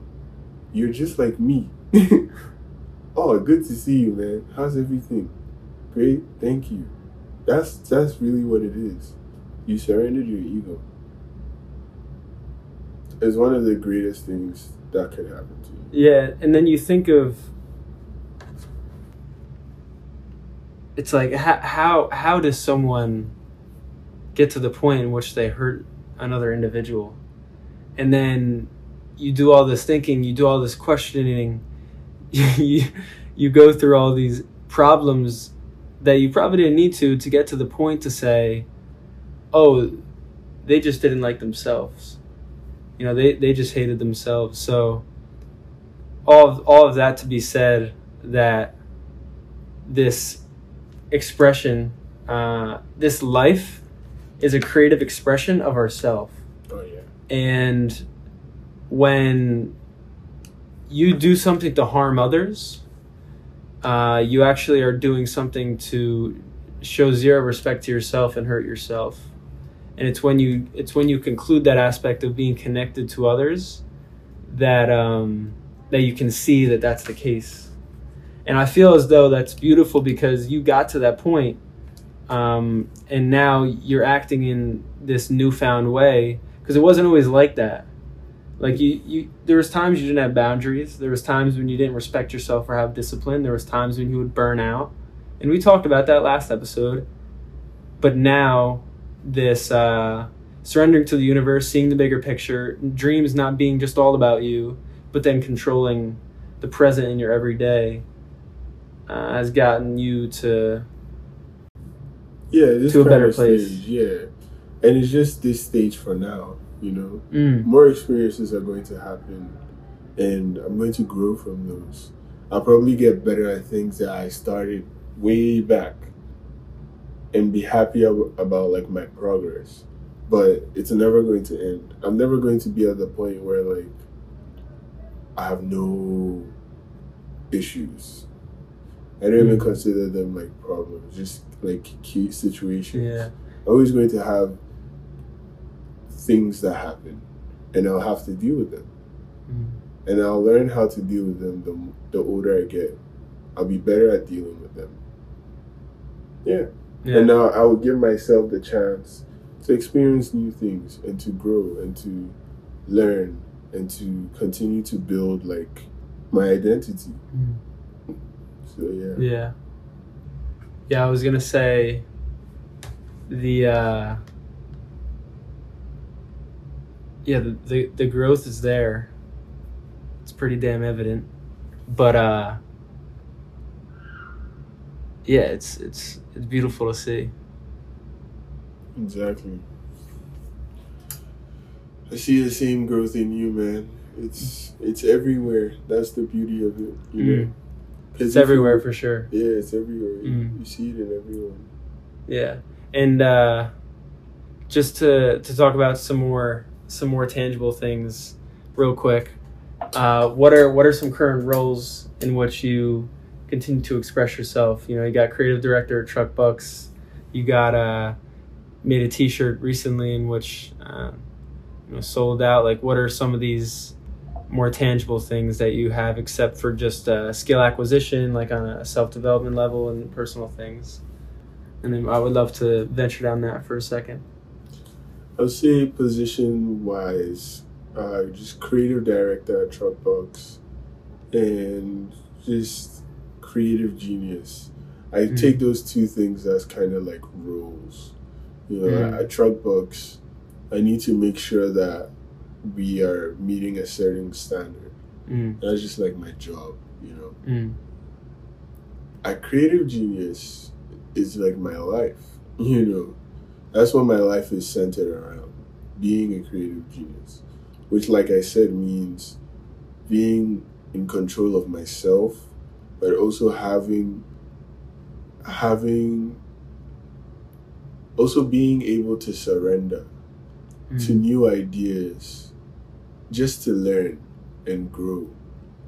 you're just like me. <laughs> oh, good to see you, man. How's everything? Great, thank you. That's that's really what it is. You surrendered your ego. It's one of the greatest things that could happen to you. Yeah, and then you think of it's like how how how does someone get to the point in which they hurt another individual, and then you do all this thinking, you do all this questioning, <laughs> you you go through all these problems that you probably didn't need to to get to the point to say, oh, they just didn't like themselves. You know, they, they just hated themselves. So all of, all of that to be said that this expression, uh, this life is a creative expression of ourself. Oh yeah. And when you do something to harm others, uh, you actually are doing something to show zero respect to yourself and hurt yourself. And it's when you it's when you conclude that aspect of being connected to others that um, that you can see that that's the case. And I feel as though that's beautiful because you got to that point, um, and now you're acting in this newfound way because it wasn't always like that. Like you, you, there was times you didn't have boundaries. There was times when you didn't respect yourself or have discipline. There was times when you would burn out, and we talked about that last episode. But now, this uh, surrendering to the universe, seeing the bigger picture, dreams not being just all about you, but then controlling the present in your everyday, uh, has gotten you to Yeah, this To a better place. Stage, yeah, and it's just this stage for now. You know, mm, more experiences are going to happen, and I'm going to grow from those. I'll probably get better at things that I started way back, and be happy ab- about like my progress. But it's never going to end. I'm never going to be at the point where like I have no issues. I don't even Mm. consider them like problems, just like key situations. yeah, always going to have things that happen, and I'll have to deal with them. Mm. And I'll learn how to deal with them the, the older I get. I'll be better at dealing with them. Yeah. Yeah, And now I will give myself the chance to experience new things and to grow and to learn and to continue to build like my identity. Mm. So yeah. Yeah. Yeah, I was gonna say the uh yeah, the, the the growth is there. It's pretty damn evident. But uh yeah, it's it's it's beautiful to see. Exactly. I see the same growth in you, man. It's it's everywhere. That's the beauty of it. You know, Mm. 'Cause It's everywhere you- for sure. Yeah, it's everywhere. You- Mm. You see it in everyone. Yeah, and uh, just to to talk about some more some more tangible things, real quick. Uh, what are what are some current roles in which you continue to express yourself? You know, you got creative director at Truckbox. You got uh, made a T-shirt recently in which uh, you know sold out. Like, what are some of these more tangible things that you have, except for just uh, skill acquisition, like on a self development level and personal things? And then I would love to venture down that for a second. I'll say position wise, uh, just creative director at Truckbox, and just creative genius. I Mm. take those two things as kind of like rules. You know, Mm. at Truckbox, I need to make sure that we are meeting a certain standard. Mm, That's just like my job, you know. mm, At Creative Genius is like my life, <laughs> you know. That's what my life is centered around being a creative genius, which, like I said, means being in control of myself, but also having, having, also being able to surrender to mm, new ideas just to learn and grow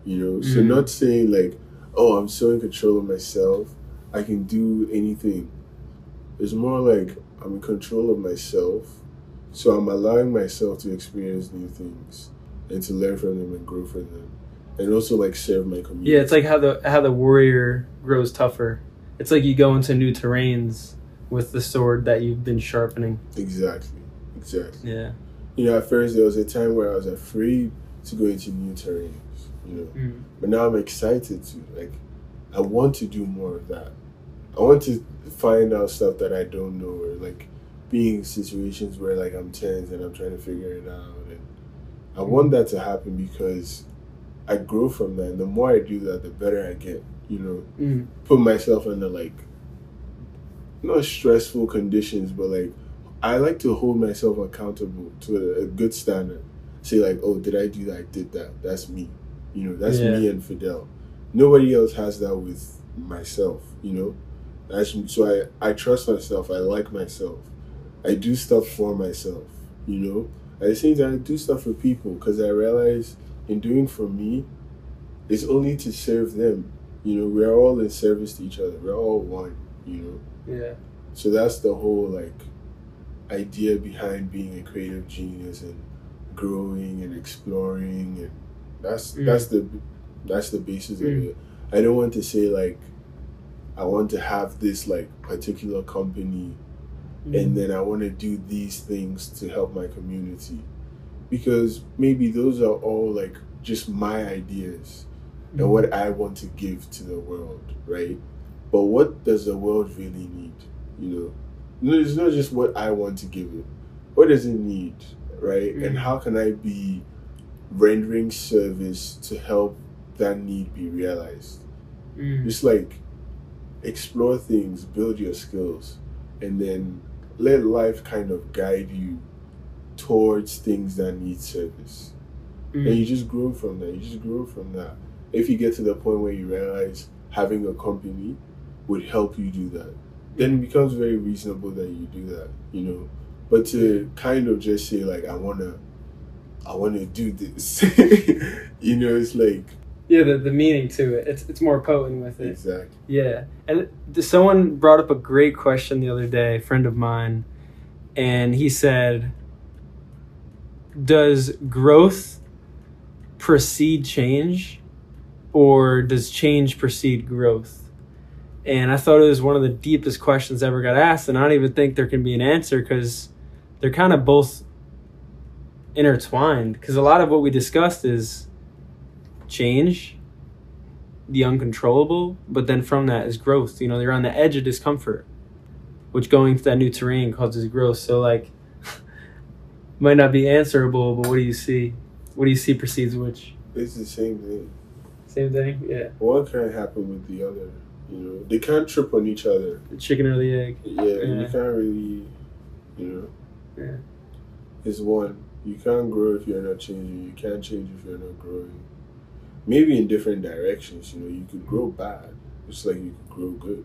you know? So Mhm. not saying like oh i'm so in control of myself i can do anything. It's more like i'm in control of myself so i'm allowing myself to experience new things and to learn from them and grow from them and also like serve my community Yeah, it's like how the how the warrior grows tougher. It's like you go into new terrains with the sword that you've been sharpening. exactly exactly Yeah. you know at first there was a time where i was afraid to go into new terrains, you know. Mm. But now I'm excited to like I want to do more of that. I want to find out stuff that I don't know or like being situations where like I'm tense and I'm trying to figure it out and I want that to happen because I grow from that and the more I do that the better I get, you know. Mm. Put myself under like not stressful conditions but like I like to hold myself accountable to a, a good standard. Say like, oh, did I do that? I did that. That's me. You know, that's Yeah. me and Fidel. Nobody else has that with myself. You know, that's so I I trust myself. I like myself. I do stuff for myself. You know, at the same time, I do stuff for people because I realize in doing for me, it's only to serve them. You know, we're all in service to each other. We're all one. You know. Yeah. So that's the whole like idea behind being a creative genius and growing and exploring and that's Mm. that's the that's the basis of Mm. it. I don't want to say like I want to have this like particular company Mm. and then I want to do these things to help my community because maybe those are all like just my ideas Mm. and what I want to give to the world, right? But what does the world really need? You know, it's not just what I want to give it. What does it need, right? Mm. And how can I be rendering service to help that need be realized? Mm. Just like explore things, build your skills, and then let life kind of guide you towards things that need service and Mm. you just grow from that. You just grow from that. If you get to the point where you realize having a company would help you do that, then it becomes very reasonable that you do that. You know, but to kind of just say like I wanna, I wanna do this, <laughs> you know, it's like Yeah, the, the meaning to it. It's it's more potent with it. exactly. Yeah, and someone brought up a great question the other day, a friend of mine, and he said, "Does growth precede change, or does change precede growth?" And I thought it was one of the deepest questions ever got asked, and I don't even think there can be an answer because they're kind of both intertwined. Because a lot of what we discussed is change the uncontrollable, but then from that is growth. You know, they're on the edge of discomfort, which going to that new terrain causes growth. So like might not be answerable, but what do you see? What do you see precedes which? It's the same thing. Same thing? Yeah. One can't happen with the other. You know, they can't trip on each other. The chicken or the egg. Yeah, and you can't really, you know. Yeah. It's one. You can't grow if you're not changing. You can't change if you're not growing. Maybe in different directions. You know, you could grow bad, just like you could grow good.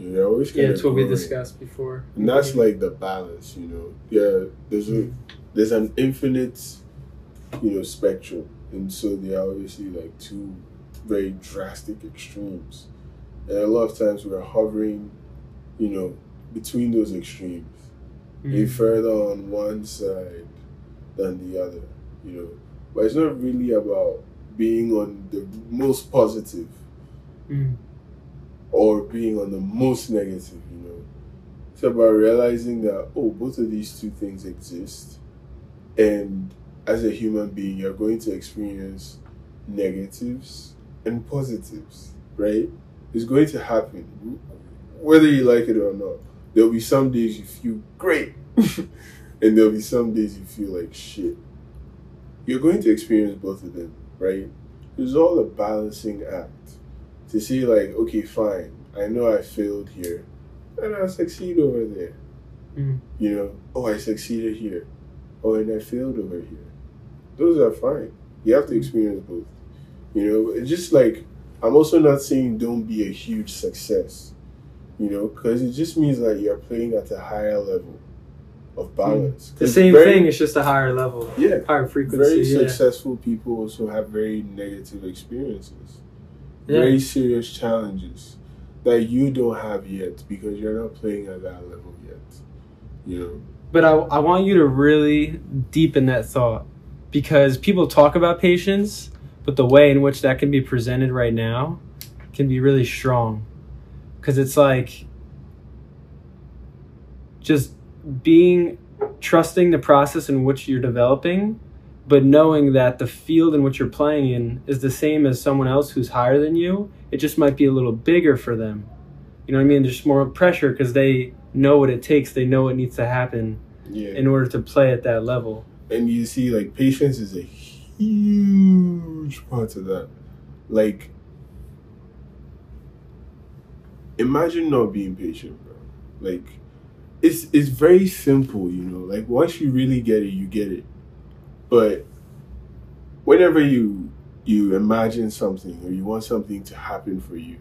You know, you're always Yeah, it's what we discussed before. And that's like the balance. You know, yeah. There's a there's an infinite, you know, spectrum, and so there are obviously like two very drastic extremes, and a lot of times we're hovering, you know, between those extremes be Mm. further on one side than the other, you know. But it's not really about being on the most positive Mm. Or being on the most negative, you know. It's about realizing that, oh, both of these two things exist. And as a human being, you're going to experience negatives and positives, right? It's going to happen, whether you like it or not. There'll be some days you feel great, <laughs> and there'll be some days you feel like shit. You're going to experience both of them, right? It's all a balancing act to see, like, okay, fine, I know I failed here, and I succeed over there. Mm. You know, oh, I succeeded here, oh, and I failed over here. Those are fine. You have to experience both. You know, it's just like I'm also not saying don't be a huge success. You know, because it just means that you're playing at a higher level of balance. the same very- thing, it's just a higher level, Yeah, higher frequency. very yeah. successful people also have very negative experiences, Yeah. very serious challenges that you don't have yet because you're not playing at that level yet. You know, But I, I want you to really deepen that thought because people talk about patience, but the way in which that can be presented right now can be really strong. Because it's like just being trusting the process in which you're developing but knowing that the field in which you're playing in is the same as someone else who's higher than you, it just might be a little bigger for them. You know what I mean? There's more pressure because they know what it takes. They know what needs to happen Yeah. in order to play at that level. and you see like patience is a huge part of that like imagine not being patient bro like it's it's very simple you know like once you really get it you get it but whenever you you imagine something or you want something to happen for you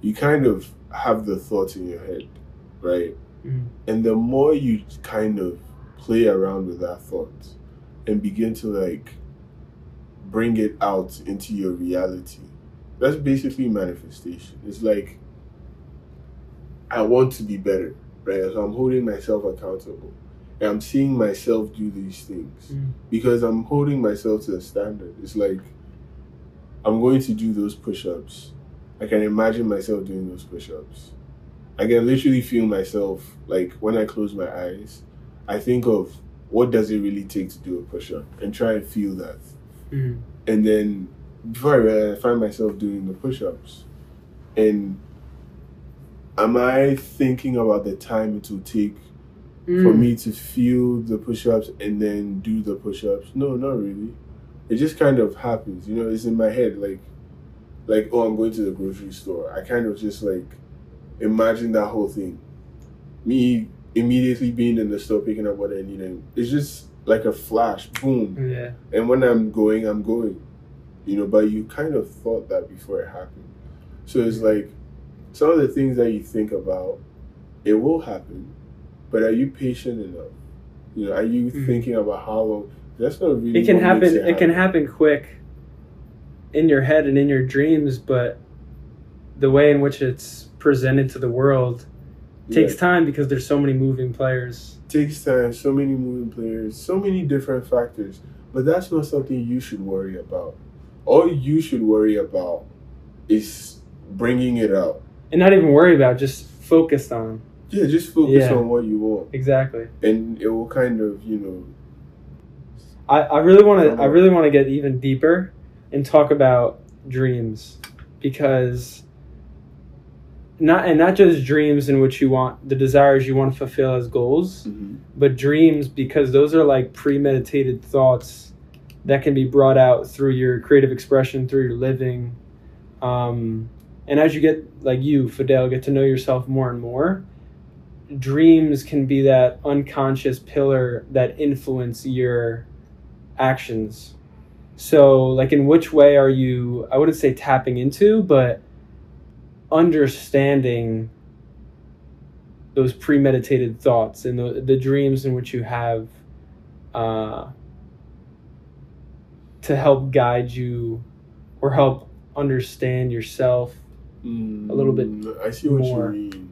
you kind of have the thoughts in your head right? Mhm. and the more you kind of play around with that thought and begin to like bring it out into your reality that's basically manifestation. It's like i want to be better right? So i'm holding myself accountable i'm seeing myself do these things Mm. because i'm holding myself to a standard. It's like i'm going to do those push-ups. I can imagine myself doing those push-ups. I can literally feel myself like when i close my eyes i think of what does it really take to do a push-up and try and feel that. Mhm. and then before I realize, I find myself doing the push-ups, and am I thinking about the time it will take for Mm. me to feel the push-ups and then do the push-ups? No, not really. It just kind of happens, you know. It's in my head, like, like oh, I'm going to the grocery store. I kind of just like imagine that whole thing. Me immediately being in the store picking up what I need, and it's just like a flash, boom. Yeah. And when I'm going, I'm going. You know, but you kind of thought that before it happened. So it's like some of the things that you think about, it will happen. But are you patient enough? You know, are you Mhm. thinking about how long? That's not really. It can happen. makes It can happen quick in your head and in your dreams, but the way in which it's presented to the world takes Yeah. time because there's so many moving players. takes time, so many moving players, so many different factors. But that's not something you should worry about. All you should worry about is bringing it out. And not even worry about, just focused on. Yeah, just focus Yeah. on what you want, Exactly. and it will kind of, you know, I, I really want to I really want to get even deeper and talk about dreams because not and not just dreams in which you want the desires you want to fulfill as goals, but dreams because those are like premeditated thoughts that can be brought out through your creative expression, through your living. Um, and as you get like you, Fidel, get to know yourself more and more, dreams can be that unconscious pillar that influence your actions. So, like, in which way are you? I wouldn't say tapping into, but understanding those premeditated thoughts and the, the dreams in which you have uh, to help guide you or help understand yourself. a little bit Mm, I see what more. you mean.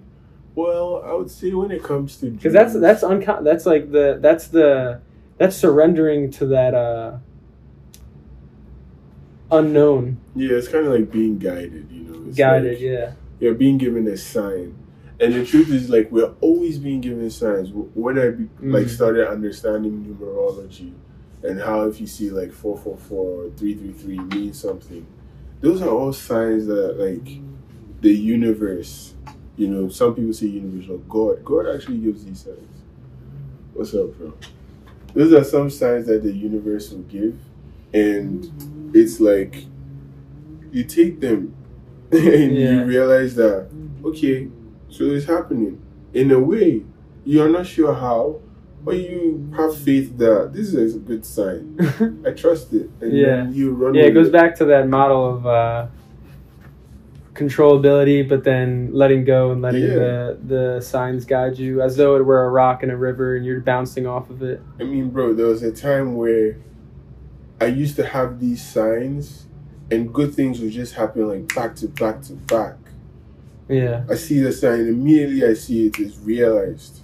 Well, I would say when it comes to because that's that's uncon- that's like the that's the that's surrendering to that uh unknown. Yeah, it's kind of like being guided, you know. It's guided like- yeah. you're being given a sign. And the truth is like we're always being given signs. When i be, like Mhm. started understanding numerology and how if you see like 444 or 333 means something those are all signs that like the universe you know some people say universe or god. God actually gives these signs. What's up bro? Those are some signs that the universe will give and it's like you take them <laughs> and Yeah. you realize that okay so it's happening. In a way you're not sure how but you have faith that this is a good sign. <laughs> I trust it and Yeah. you run yeah it goes back to that model of uh controllability but then letting go and letting Yeah. the the signs guide you as though it were a rock in a river and you're bouncing off of it I mean, bro, there was a time where I used to have these signs, and good things would just happen like back to back to back. yeah I see the sign, immediately I see it's realized.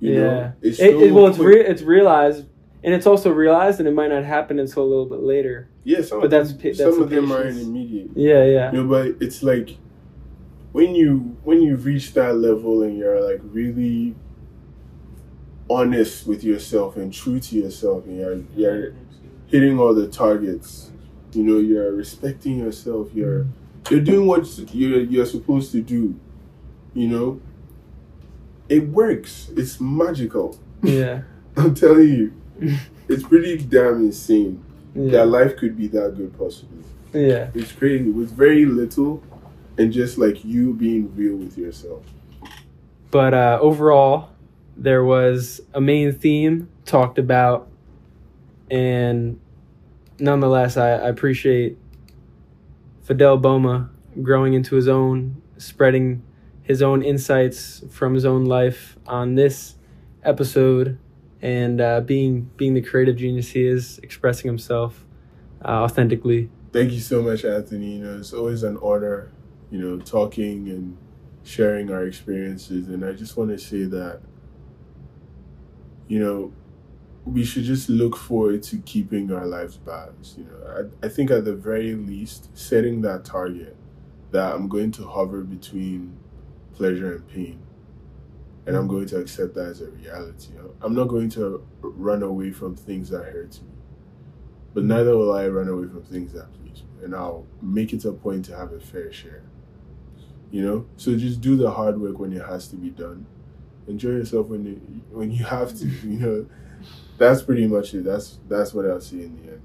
You yeah know, it's so it, well it's re- it's realized and it's also realized and it might not happen until a little bit later yeah, some but of that's them, that's some of them are patience. immediate. yeah yeah You know, but it's like when you when you reach that level and you're like really honest with yourself and true to yourself and you're you're hitting all the targets. You know, you're respecting yourself. You're you're doing what you're you're supposed to do. You know, it works. It's magical. Yeah. <laughs> I'm telling you, <laughs> it's pretty damn insane Yeah. that life could be that good possibly. Yeah. It's crazy with very little, and just like you being real with yourself. But uh, overall, there was a main theme talked about, and nonetheless, I, I appreciate Fidel Boma growing into his own, spreading his own insights from his own life on this episode, and uh, being being the creative genius he is, expressing himself uh, authentically. Thank you so much, Anthony. You know, it's always an honor, you know, talking and sharing our experiences. And I just want to say that, you know, we should just look forward to keeping our lives balanced. You know, I, I think at the very least, setting that target that I'm going to hover between pleasure and pain. And I'm going to accept that as a reality. I'm not going to run away from things that hurt me but neither will I run away from things that please me. And I'll make it a point to have a fair share. You know? So just do the hard work when it has to be done. Enjoy yourself when you when you have to, <laughs> you know. That's pretty much it. That's that's what I'll see in the end.